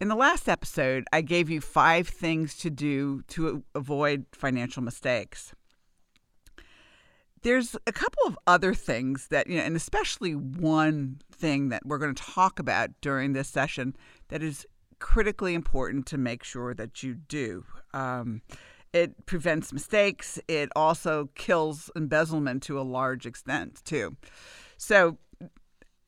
In the last episode, I gave you five things to do to avoid financial mistakes. There's a couple of other things that, you know, and especially one thing that we're going to talk about during this session that is critically important to make sure that you do. Um, it prevents mistakes. It also kills embezzlement to a large extent, too. So,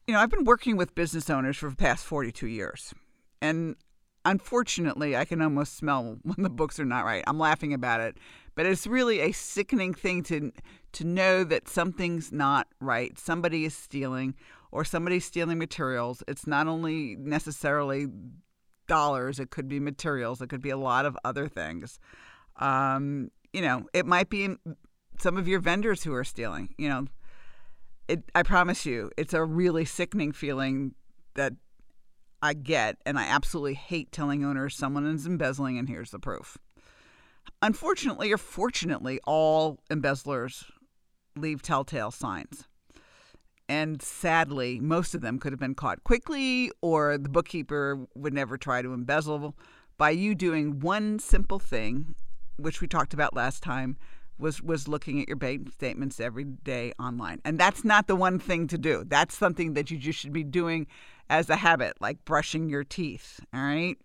you know, I've been working with business owners for the past 42 years. And unfortunately, I can almost smell when the books are not right. I'm laughing about it, but it's really a sickening thing to to know that something's not right. Somebody is stealing or somebody's stealing materials. It's not only necessarily dollars, it could be materials, it could be a lot of other things. Um, you know, it might be some of your vendors who are stealing, you know. It, I promise you, it's a really sickening feeling that I get, and I absolutely hate telling owners someone is embezzling, and here's the proof. Unfortunately or fortunately, all embezzlers leave telltale signs. And sadly, most of them could have been caught quickly, or the bookkeeper would never try to embezzle by you doing one simple thing, which we talked about last time, was was looking at your bank statements every day online. And that's not the one thing to do. That's something that you just should be doing as a habit, like brushing your teeth, all right?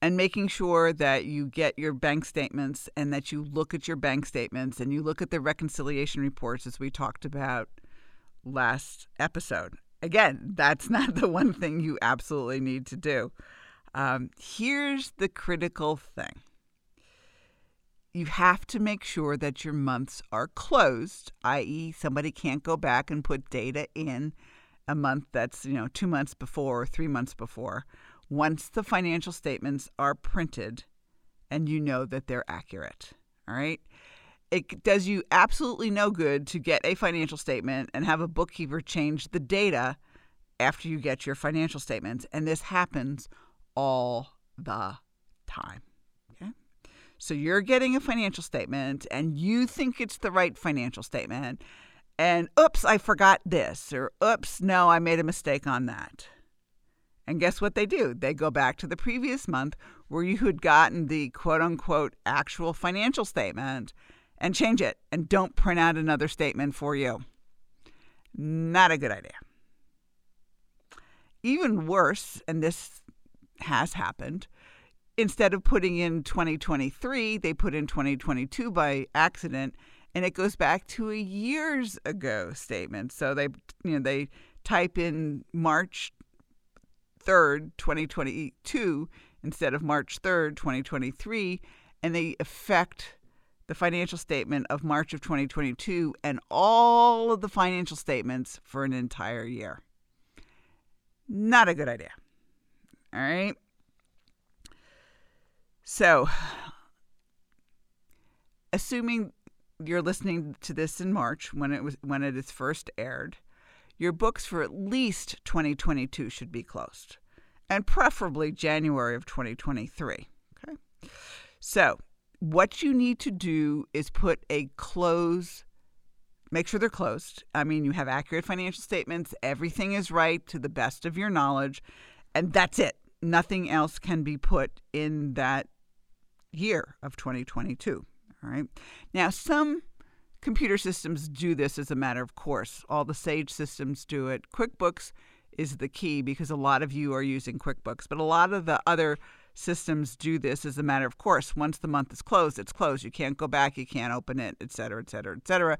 And making sure that you get your bank statements and that you look at your bank statements and you look at the reconciliation reports as we talked about last episode. Again, that's not the one thing you absolutely need to do. Um, here's the critical thing you have to make sure that your months are closed, i.e., somebody can't go back and put data in a month that's, you know, two months before or three months before. Once the financial statements are printed and you know that they're accurate. All right. It does you absolutely no good to get a financial statement and have a bookkeeper change the data after you get your financial statements. And this happens all the time. So you're getting a financial statement and you think it's the right financial statement. And oops, I forgot this. Or oops, no, I made a mistake on that. And guess what they do? They go back to the previous month where you had gotten the quote unquote actual financial statement and change it and don't print out another statement for you. Not a good idea. Even worse, and this has happened, instead of putting in 2023, they put in 2022 by accident, and it goes back to a years ago statement. So they, you know, they type in March 3rd, 2022 instead of March 3rd, 2023, and they affect the financial statement of March of 2022 and all of the financial statements for an entire year. Not a good idea. All right. So, assuming you're listening to this in March when it was when it is first aired, your books for at least 2022 should be closed, and preferably January of 2023. Okay. So, what you need to do is put a close make sure they're closed. I mean, you have accurate financial statements, everything is right to the best of your knowledge, and that's it. Nothing else can be put in that year of 2022. All right. Now, some computer systems do this as a matter of course. All the Sage systems do it. QuickBooks is the key because a lot of you are using QuickBooks, but a lot of the other systems do this as a matter of course. Once the month is closed, it's closed. You can't go back, you can't open it, et cetera, et cetera, et cetera.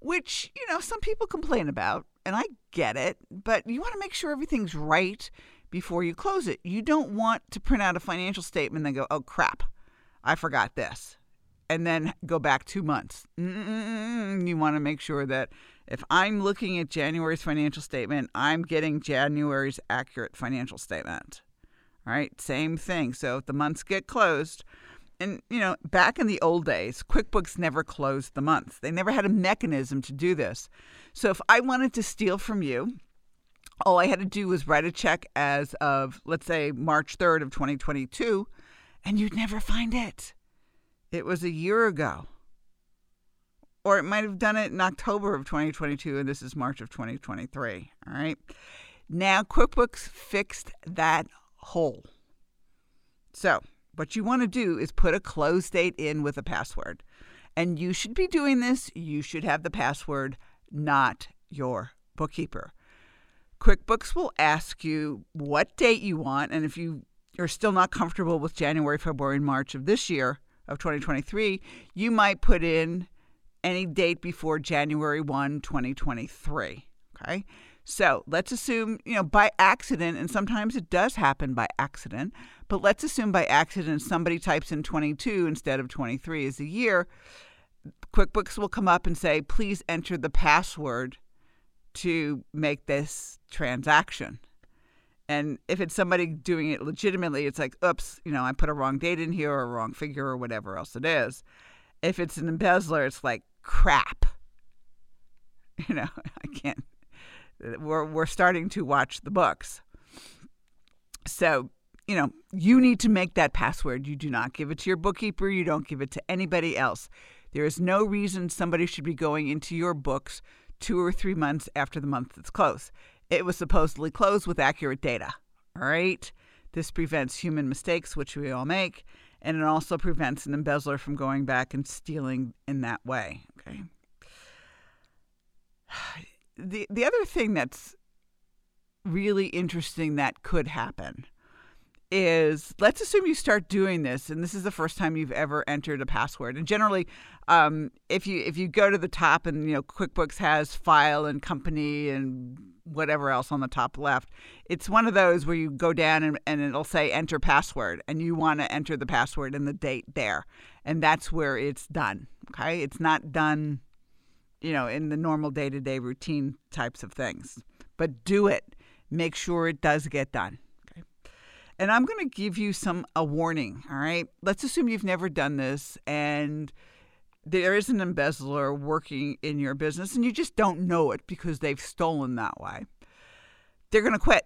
Which, you know, some people complain about, and I get it, but you want to make sure everything's right before you close it. You don't want to print out a financial statement and go, oh crap, I forgot this, and then go back two months. Mm-mm-mm. You want to make sure that if I'm looking at January's financial statement, I'm getting January's accurate financial statement. All right, same thing. So if the months get closed, and you know, back in the old days, QuickBooks never closed the months. They never had a mechanism to do this. So if I wanted to steal from you, all I had to do was write a check as of, let's say, March 3rd of 2022, and you'd never find it. It was a year ago. Or it might have done it in October of 2022, and this is March of 2023. All right. Now, QuickBooks fixed that hole. So, what you want to do is put a close date in with a password. And you should be doing this. You should have the password, not your bookkeeper. QuickBooks will ask you what date you want. And if you are still not comfortable with January, February, and March of this year, of 2023, you might put in any date before January 1, 2023. Okay. So let's assume, you know, by accident, and sometimes it does happen by accident, but let's assume by accident somebody types in 22 instead of 23 as a year. QuickBooks will come up and say, please enter the password to make this transaction. And if it's somebody doing it legitimately, it's like, oops, you know, I put a wrong date in here or a wrong figure or whatever else it is. If it's an embezzler, it's like, crap. You know, I can't. We're, we're starting to watch the books. So, you know, you need to make that password. You do not give it to your bookkeeper, you don't give it to anybody else. There is no reason somebody should be going into your books two or three months after the month that's closed. It was supposedly closed with accurate data. All right. This prevents human mistakes, which we all make, and it also prevents an embezzler from going back and stealing in that way. Okay. The the other thing that's really interesting that could happen is let's assume you start doing this and this is the first time you've ever entered a password and generally um, if you if you go to the top and you know quickbooks has file and company and whatever else on the top left it's one of those where you go down and, and it'll say enter password and you want to enter the password and the date there and that's where it's done okay it's not done you know in the normal day-to-day routine types of things but do it make sure it does get done Okay. and I'm going to give you some a warning, all right? Let's assume you've never done this and there is an embezzler working in your business and you just don't know it because they've stolen that way. They're going to quit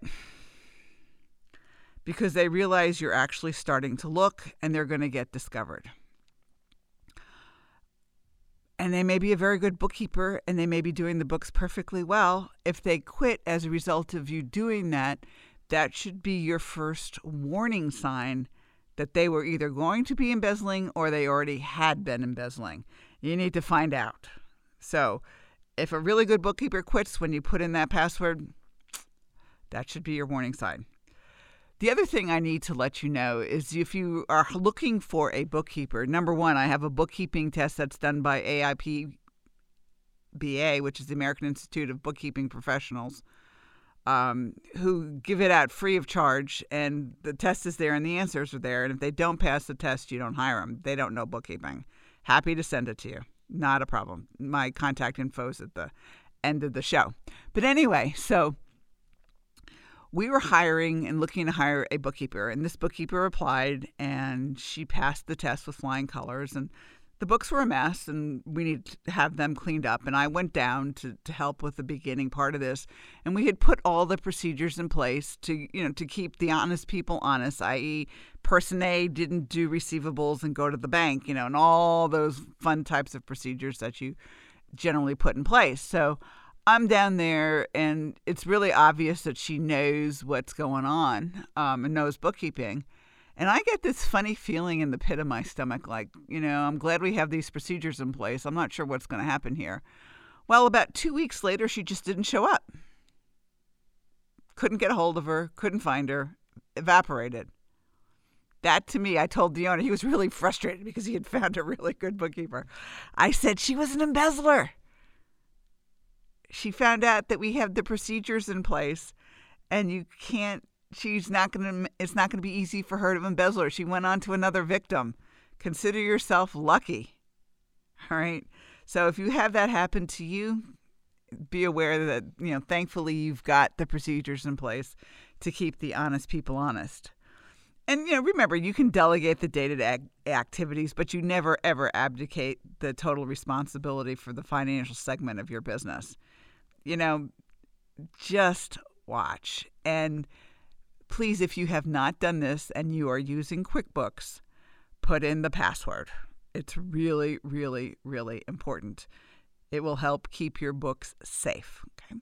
because they realize you're actually starting to look and they're going to get discovered. And they may be a very good bookkeeper and they may be doing the books perfectly well. If they quit as a result of you doing that, that should be your first warning sign that they were either going to be embezzling or they already had been embezzling. You need to find out. So, if a really good bookkeeper quits when you put in that password, that should be your warning sign. The other thing I need to let you know is if you are looking for a bookkeeper, number one, I have a bookkeeping test that's done by AIPBA, which is the American Institute of Bookkeeping Professionals um, who give it out free of charge, and the test is there and the answers are there. And if they don't pass the test, you don't hire them. They don't know bookkeeping. Happy to send it to you. Not a problem. My contact info is at the end of the show. But anyway, so we were hiring and looking to hire a bookkeeper, and this bookkeeper applied, and she passed the test with flying colors. And the books were a mess and we needed to have them cleaned up. And I went down to, to help with the beginning part of this. And we had put all the procedures in place to, you know, to keep the honest people honest, i.e., person A didn't do receivables and go to the bank, you know, and all those fun types of procedures that you generally put in place. So I'm down there and it's really obvious that she knows what's going on um, and knows bookkeeping. And I get this funny feeling in the pit of my stomach like, you know, I'm glad we have these procedures in place. I'm not sure what's going to happen here. Well, about two weeks later, she just didn't show up. Couldn't get a hold of her, couldn't find her, evaporated. That to me, I told owner, he was really frustrated because he had found a really good bookkeeper. I said, she was an embezzler. She found out that we have the procedures in place and you can't she's not going to it's not going to be easy for her to embezzle her. She went on to another victim. Consider yourself lucky. All right? So if you have that happen to you, be aware that, you know, thankfully you've got the procedures in place to keep the honest people honest. And you know, remember, you can delegate the day-to-day activities, but you never ever abdicate the total responsibility for the financial segment of your business. You know, just watch. And please, if you have not done this and you are using QuickBooks, put in the password. It's really, really, really important. It will help keep your books safe. Okay.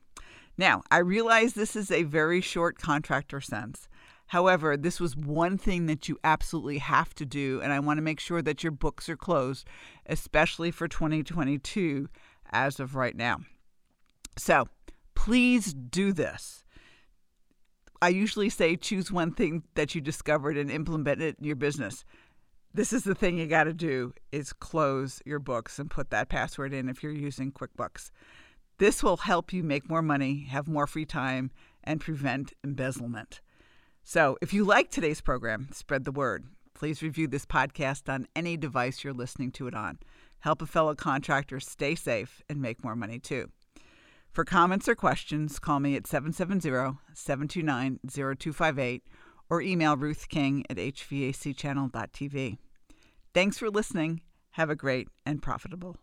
Now, I realize this is a very short contractor cents. However, this was one thing that you absolutely have to do, and I want to make sure that your books are closed, especially for 2022 as of right now. So please do this. I usually say choose one thing that you discovered and implement it in your business. This is the thing you got to do is close your books and put that password in if you're using QuickBooks. This will help you make more money, have more free time, and prevent embezzlement. So, if you like today's program, spread the word. Please review this podcast on any device you're listening to it on. Help a fellow contractor stay safe and make more money too. For comments or questions, call me at 770 729 0258 or email Ruth King at hvacchannel.tv. Thanks for listening. Have a great and profitable